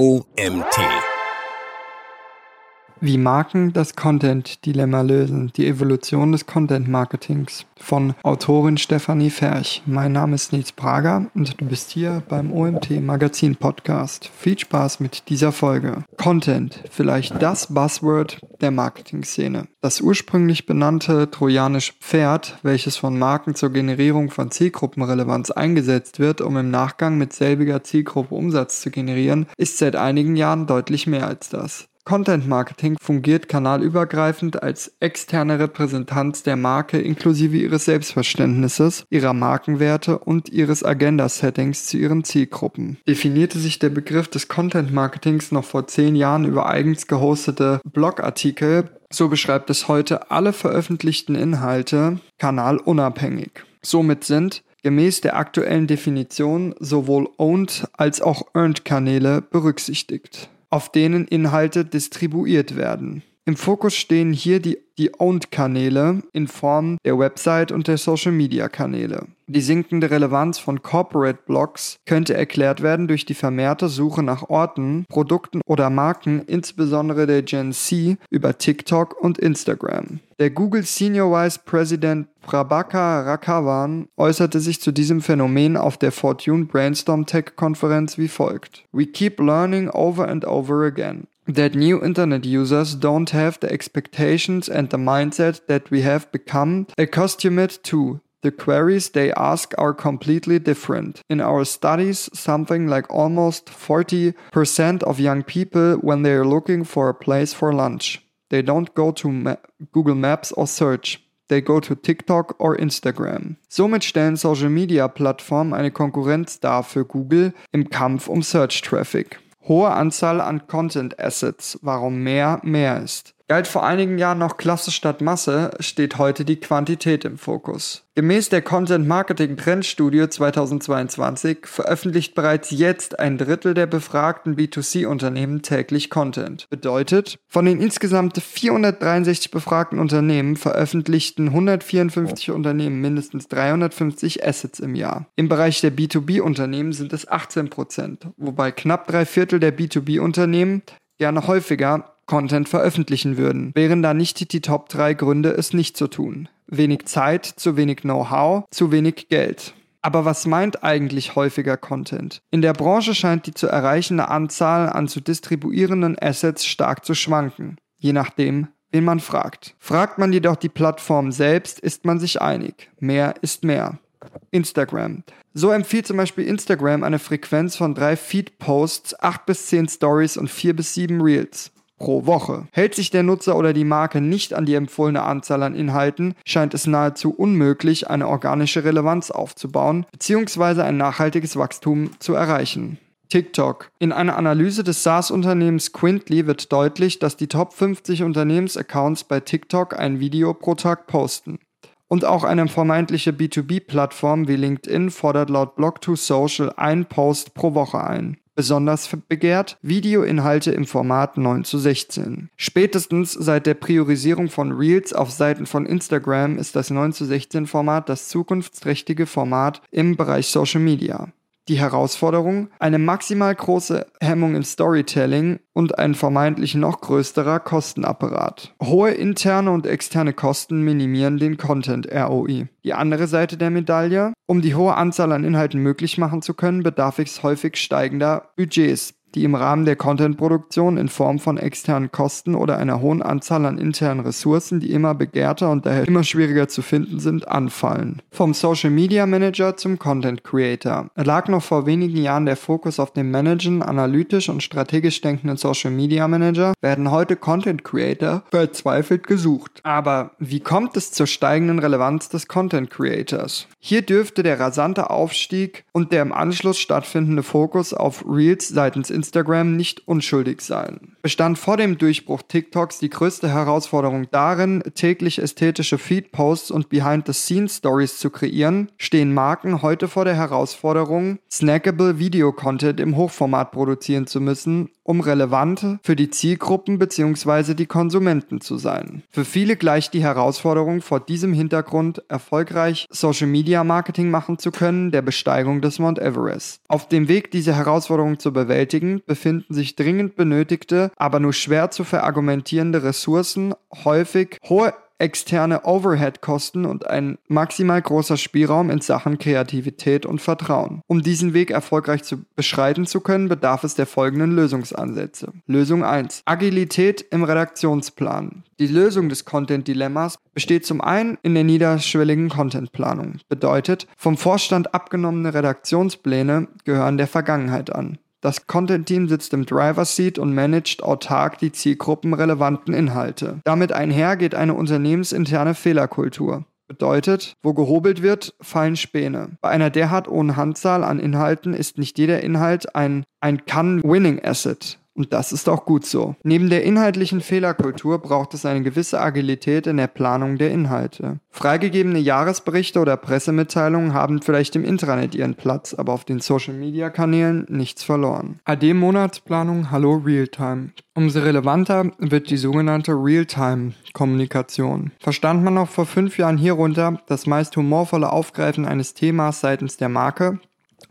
OMT. Wie Marken das Content-Dilemma lösen. Die Evolution des Content-Marketings von Autorin Stefanie Ferch. Mein Name ist Nils Prager und du bist hier beim OMT Magazin Podcast. Viel Spaß mit dieser Folge. Content, vielleicht das Buzzword der Marketing-Szene. Das ursprünglich benannte trojanische Pferd, welches von Marken zur Generierung von Zielgruppenrelevanz eingesetzt wird, um im Nachgang mit selbiger Zielgruppe Umsatz zu generieren, ist seit einigen Jahren deutlich mehr als das. Content Marketing fungiert kanalübergreifend als externe Repräsentanz der Marke inklusive ihres Selbstverständnisses, ihrer Markenwerte und ihres Agenda-Settings zu ihren Zielgruppen. Definierte sich der Begriff des Content Marketings noch vor zehn Jahren über eigens gehostete Blogartikel, so beschreibt es heute alle veröffentlichten Inhalte kanalunabhängig. Somit sind gemäß der aktuellen Definition sowohl Owned als auch Earned Kanäle berücksichtigt auf denen Inhalte distribuiert werden. Im Fokus stehen hier die, die Owned-Kanäle in Form der Website und der Social-Media-Kanäle. Die sinkende Relevanz von Corporate Blogs könnte erklärt werden durch die vermehrte Suche nach Orten, Produkten oder Marken, insbesondere der Gen Z, über TikTok und Instagram. Der Google Senior Vice President Prabhakar Rakavan äußerte sich zu diesem Phänomen auf der Fortune Brainstorm Tech Konferenz wie folgt. We keep learning over and over again that new internet users don't have the expectations and the mindset that we have become accustomed to. The queries they ask are completely different. In our studies, something like almost 40% of young people, when they are looking for a place for lunch, they don't go to Ma Google Maps or search. They go to TikTok or Instagram. Somit stellen Social Media Plattformen eine Konkurrenz dar für Google im Kampf um Search Traffic. Hohe Anzahl an Content Assets, warum mehr mehr ist. Galt vor einigen Jahren noch Klasse statt Masse, steht heute die Quantität im Fokus. Gemäß der Content Marketing Trendstudie 2022 veröffentlicht bereits jetzt ein Drittel der befragten B2C-Unternehmen täglich Content. Bedeutet, von den insgesamt 463 befragten Unternehmen veröffentlichten 154 Unternehmen mindestens 350 Assets im Jahr. Im Bereich der B2B-Unternehmen sind es 18%, wobei knapp drei Viertel der B2B-Unternehmen gerne häufiger Content veröffentlichen würden, wären da nicht die Top 3 Gründe, es nicht zu tun. Wenig Zeit, zu wenig Know-how, zu wenig Geld. Aber was meint eigentlich häufiger Content? In der Branche scheint die zu erreichende Anzahl an zu distribuierenden Assets stark zu schwanken, je nachdem, wen man fragt. Fragt man jedoch die Plattform selbst, ist man sich einig. Mehr ist mehr. Instagram. So empfiehlt zum Beispiel Instagram eine Frequenz von drei Feed-Posts, acht bis zehn Stories und vier bis sieben Reels pro Woche. Hält sich der Nutzer oder die Marke nicht an die empfohlene Anzahl an Inhalten, scheint es nahezu unmöglich, eine organische Relevanz aufzubauen bzw. ein nachhaltiges Wachstum zu erreichen. TikTok. In einer Analyse des SaaS-Unternehmens Quintly wird deutlich, dass die Top 50 Unternehmensaccounts bei TikTok ein Video pro Tag posten. Und auch eine vermeintliche B2B-Plattform wie LinkedIn fordert laut Blog2Social ein Post pro Woche ein. Besonders begehrt Videoinhalte im Format 9 zu 16. Spätestens seit der Priorisierung von Reels auf Seiten von Instagram ist das 9 zu 16 Format das zukunftsträchtige Format im Bereich Social Media. Die Herausforderung, eine maximal große Hemmung im Storytelling und ein vermeintlich noch größerer Kostenapparat. Hohe interne und externe Kosten minimieren den Content ROI. Die andere Seite der Medaille, um die hohe Anzahl an Inhalten möglich machen zu können, bedarf es häufig steigender Budgets die im Rahmen der Contentproduktion in Form von externen Kosten oder einer hohen Anzahl an internen Ressourcen, die immer begehrter und daher immer schwieriger zu finden sind, anfallen. Vom Social Media Manager zum Content Creator. lag noch vor wenigen Jahren der Fokus auf dem Managen, analytisch und strategisch denkenden Social Media Manager, werden heute Content Creator verzweifelt gesucht. Aber wie kommt es zur steigenden Relevanz des Content Creators? Hier dürfte der rasante Aufstieg und der im Anschluss stattfindende Fokus auf Reels seitens Instagram nicht unschuldig sein. Bestand vor dem Durchbruch TikToks die größte Herausforderung darin, täglich ästhetische Feed-Posts und Behind-the-Scenes-Stories zu kreieren, stehen Marken heute vor der Herausforderung, snackable Video-Content im Hochformat produzieren zu müssen, um relevant für die Zielgruppen bzw. die Konsumenten zu sein. Für viele gleicht die Herausforderung vor diesem Hintergrund erfolgreich Social Media Marketing machen zu können, der Besteigung des Mount Everest. Auf dem Weg, diese Herausforderung zu bewältigen, befinden sich dringend benötigte, aber nur schwer zu verargumentierende Ressourcen, häufig hohe externe Overhead-Kosten und ein maximal großer Spielraum in Sachen Kreativität und Vertrauen. Um diesen Weg erfolgreich zu beschreiten zu können, bedarf es der folgenden Lösungsansätze. Lösung 1. Agilität im Redaktionsplan. Die Lösung des Content-Dilemmas besteht zum einen in der niederschwelligen Contentplanung. Bedeutet, vom Vorstand abgenommene Redaktionspläne gehören der Vergangenheit an. Das Content-Team sitzt im Driver-Seat und managt autark die zielgruppenrelevanten Inhalte. Damit einher geht eine unternehmensinterne Fehlerkultur. Bedeutet, wo gehobelt wird, fallen Späne. Bei einer derart hohen Handzahl an Inhalten ist nicht jeder Inhalt ein, ein Can-Winning-Asset. Und das ist auch gut so. Neben der inhaltlichen Fehlerkultur braucht es eine gewisse Agilität in der Planung der Inhalte. Freigegebene Jahresberichte oder Pressemitteilungen haben vielleicht im Intranet ihren Platz, aber auf den Social-Media-Kanälen nichts verloren. AD-Monatsplanung Hallo Realtime. Umso relevanter wird die sogenannte Realtime-Kommunikation. Verstand man noch vor fünf Jahren hierunter das meist humorvolle Aufgreifen eines Themas seitens der Marke,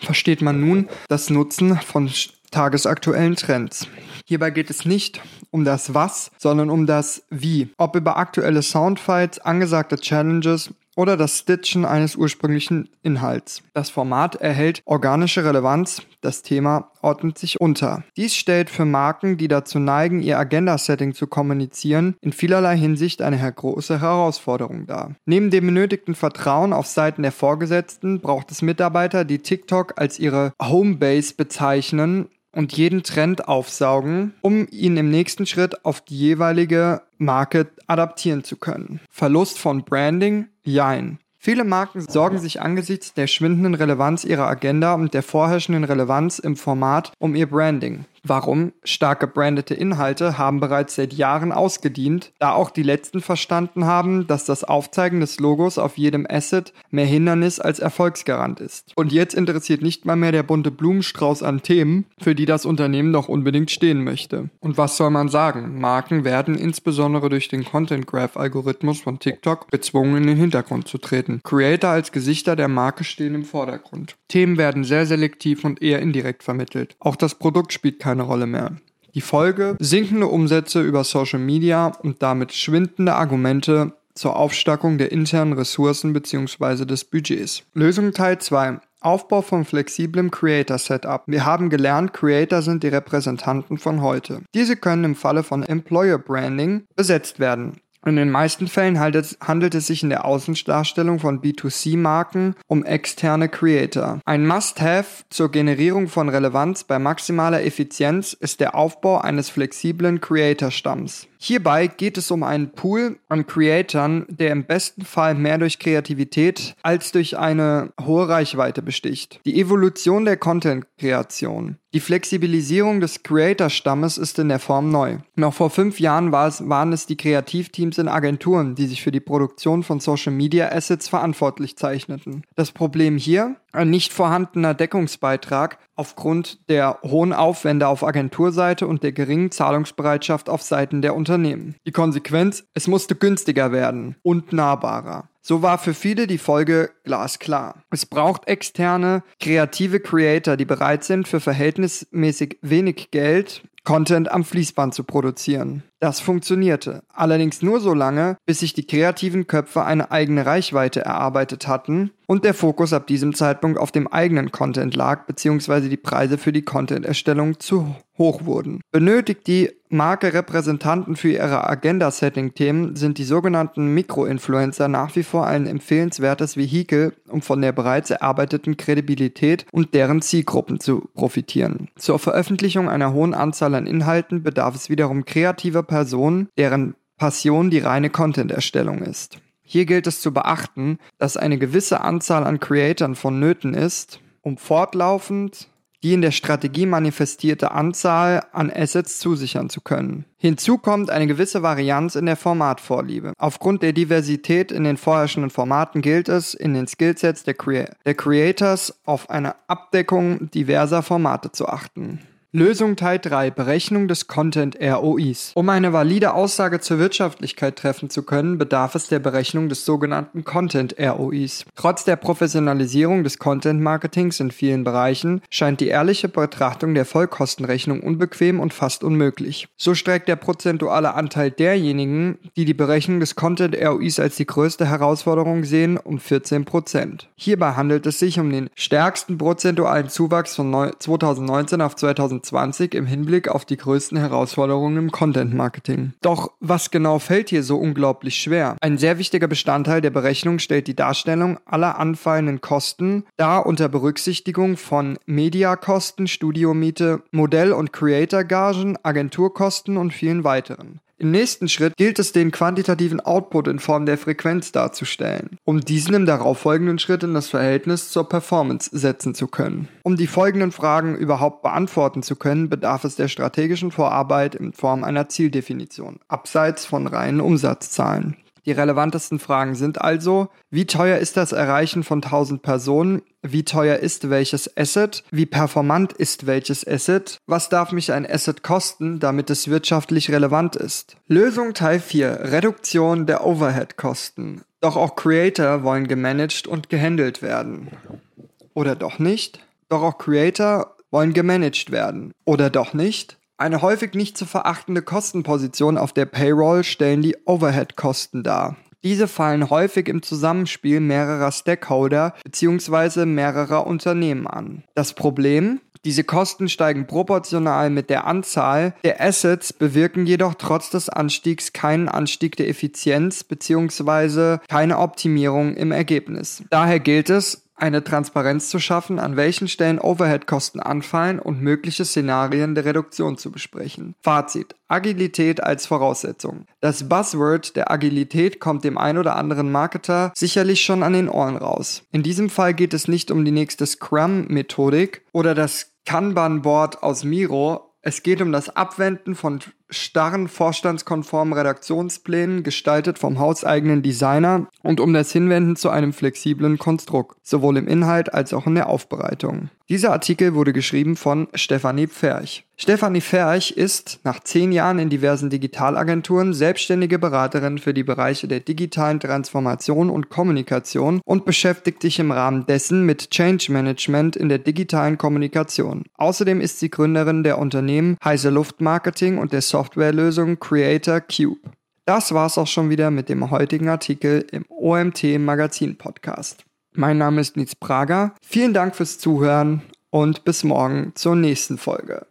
versteht man nun das Nutzen von tagesaktuellen Trends. Hierbei geht es nicht um das Was, sondern um das Wie. Ob über aktuelle Soundfights, angesagte Challenges oder das Stitchen eines ursprünglichen Inhalts. Das Format erhält organische Relevanz, das Thema ordnet sich unter. Dies stellt für Marken, die dazu neigen, ihr Agenda-Setting zu kommunizieren, in vielerlei Hinsicht eine große Herausforderung dar. Neben dem benötigten Vertrauen auf Seiten der Vorgesetzten braucht es Mitarbeiter, die TikTok als ihre Homebase bezeichnen und jeden Trend aufsaugen, um ihn im nächsten Schritt auf die jeweilige Marke adaptieren zu können. Verlust von Branding? Jein. Viele Marken sorgen sich angesichts der schwindenden Relevanz ihrer Agenda und der vorherrschenden Relevanz im Format um ihr Branding. Warum? Stark gebrandete Inhalte haben bereits seit Jahren ausgedient, da auch die letzten verstanden haben, dass das Aufzeigen des Logos auf jedem Asset mehr Hindernis als Erfolgsgarant ist. Und jetzt interessiert nicht mal mehr der bunte Blumenstrauß an Themen, für die das Unternehmen doch unbedingt stehen möchte. Und was soll man sagen? Marken werden insbesondere durch den Content Graph Algorithmus von TikTok gezwungen in den Hintergrund zu treten. Creator als Gesichter der Marke stehen im Vordergrund. Themen werden sehr selektiv und eher indirekt vermittelt. Auch das Produkt spielt keine Rolle mehr. Die Folge sinkende Umsätze über Social Media und damit schwindende Argumente zur Aufstockung der internen Ressourcen bzw. des Budgets. Lösung Teil 2. Aufbau von flexiblem Creator Setup. Wir haben gelernt, Creator sind die Repräsentanten von heute. Diese können im Falle von Employer Branding besetzt werden. In den meisten Fällen handelt es sich in der Außendarstellung von B2C-Marken um externe Creator. Ein Must-Have zur Generierung von Relevanz bei maximaler Effizienz ist der Aufbau eines flexiblen Creator-Stamms. Hierbei geht es um einen Pool an Creatoren, der im besten Fall mehr durch Kreativität als durch eine hohe Reichweite besticht. Die Evolution der Content-Kreation. Die Flexibilisierung des Creator-Stammes ist in der Form neu. Noch vor fünf Jahren war es, waren es die Kreativteams in Agenturen, die sich für die Produktion von Social Media Assets verantwortlich zeichneten. Das Problem hier, nicht vorhandener Deckungsbeitrag aufgrund der hohen Aufwände auf Agenturseite und der geringen Zahlungsbereitschaft auf Seiten der Unternehmen. Die Konsequenz, es musste günstiger werden und nahbarer. So war für viele die Folge glasklar. Es braucht externe, kreative Creator, die bereit sind, für verhältnismäßig wenig Geld Content am Fließband zu produzieren. Das funktionierte, allerdings nur so lange, bis sich die kreativen Köpfe eine eigene Reichweite erarbeitet hatten und der Fokus ab diesem Zeitpunkt auf dem eigenen Content lag, beziehungsweise die Preise für die Content-Erstellung zu hoch wurden. Benötigt die Marke Repräsentanten für ihre Agenda-Setting-Themen, sind die sogenannten Mikro-Influencer nach wie vor ein empfehlenswertes Vehikel, um von der bereits erarbeiteten Kredibilität und deren Zielgruppen zu profitieren. Zur Veröffentlichung einer hohen Anzahl an Inhalten bedarf es wiederum kreativer Personen, deren Passion die reine Content-Erstellung ist. Hier gilt es zu beachten, dass eine gewisse Anzahl an Creatoren vonnöten ist, um fortlaufend die in der Strategie manifestierte Anzahl an Assets zusichern zu können. Hinzu kommt eine gewisse Varianz in der Formatvorliebe. Aufgrund der Diversität in den vorherrschenden Formaten gilt es, in den Skillsets der, Crea der Creators auf eine Abdeckung diverser Formate zu achten. Lösung Teil 3 Berechnung des Content ROIs. Um eine valide Aussage zur Wirtschaftlichkeit treffen zu können, bedarf es der Berechnung des sogenannten Content ROIs. Trotz der Professionalisierung des Content Marketings in vielen Bereichen scheint die ehrliche Betrachtung der Vollkostenrechnung unbequem und fast unmöglich. So streckt der prozentuale Anteil derjenigen, die die Berechnung des Content ROIs als die größte Herausforderung sehen, um 14%. Hierbei handelt es sich um den stärksten prozentualen Zuwachs von 2019 auf 2020 2020 im Hinblick auf die größten Herausforderungen im Content Marketing. Doch was genau fällt hier so unglaublich schwer? Ein sehr wichtiger Bestandteil der Berechnung stellt die Darstellung aller anfallenden Kosten dar unter Berücksichtigung von Mediakosten, Studiomiete, Modell- und Creator-Gagen, Agenturkosten und vielen weiteren. Im nächsten Schritt gilt es, den quantitativen Output in Form der Frequenz darzustellen, um diesen im darauffolgenden Schritt in das Verhältnis zur Performance setzen zu können. Um die folgenden Fragen überhaupt beantworten zu können, bedarf es der strategischen Vorarbeit in Form einer Zieldefinition, abseits von reinen Umsatzzahlen. Die relevantesten Fragen sind also, wie teuer ist das Erreichen von 1000 Personen? Wie teuer ist welches Asset? Wie performant ist welches Asset? Was darf mich ein Asset kosten, damit es wirtschaftlich relevant ist? Lösung Teil 4. Reduktion der Overhead-Kosten. Doch auch Creator wollen gemanagt und gehandelt werden. Oder doch nicht? Doch auch Creator wollen gemanagt werden. Oder doch nicht? Eine häufig nicht zu verachtende Kostenposition auf der Payroll stellen die Overhead-Kosten dar. Diese fallen häufig im Zusammenspiel mehrerer Stakeholder bzw. mehrerer Unternehmen an. Das Problem? Diese Kosten steigen proportional mit der Anzahl der Assets, bewirken jedoch trotz des Anstiegs keinen Anstieg der Effizienz bzw. keine Optimierung im Ergebnis. Daher gilt es, eine Transparenz zu schaffen, an welchen Stellen Overhead-Kosten anfallen und mögliche Szenarien der Reduktion zu besprechen. Fazit. Agilität als Voraussetzung. Das Buzzword der Agilität kommt dem ein oder anderen Marketer sicherlich schon an den Ohren raus. In diesem Fall geht es nicht um die nächste Scrum-Methodik oder das Kanban-Board aus Miro, es geht um das Abwenden von starren vorstandskonformen Redaktionsplänen, gestaltet vom hauseigenen Designer, und um das Hinwenden zu einem flexiblen Konstrukt, sowohl im Inhalt als auch in der Aufbereitung. Dieser Artikel wurde geschrieben von Stefanie Pferch. Stefanie Ferch ist nach zehn Jahren in diversen Digitalagenturen selbstständige Beraterin für die Bereiche der digitalen Transformation und Kommunikation und beschäftigt sich im Rahmen dessen mit Change Management in der digitalen Kommunikation. Außerdem ist sie Gründerin der Unternehmen Heise Luft Marketing und der Softwarelösung Creator Cube. Das war's auch schon wieder mit dem heutigen Artikel im OMT Magazin Podcast. Mein Name ist Nils Prager. Vielen Dank fürs Zuhören und bis morgen zur nächsten Folge.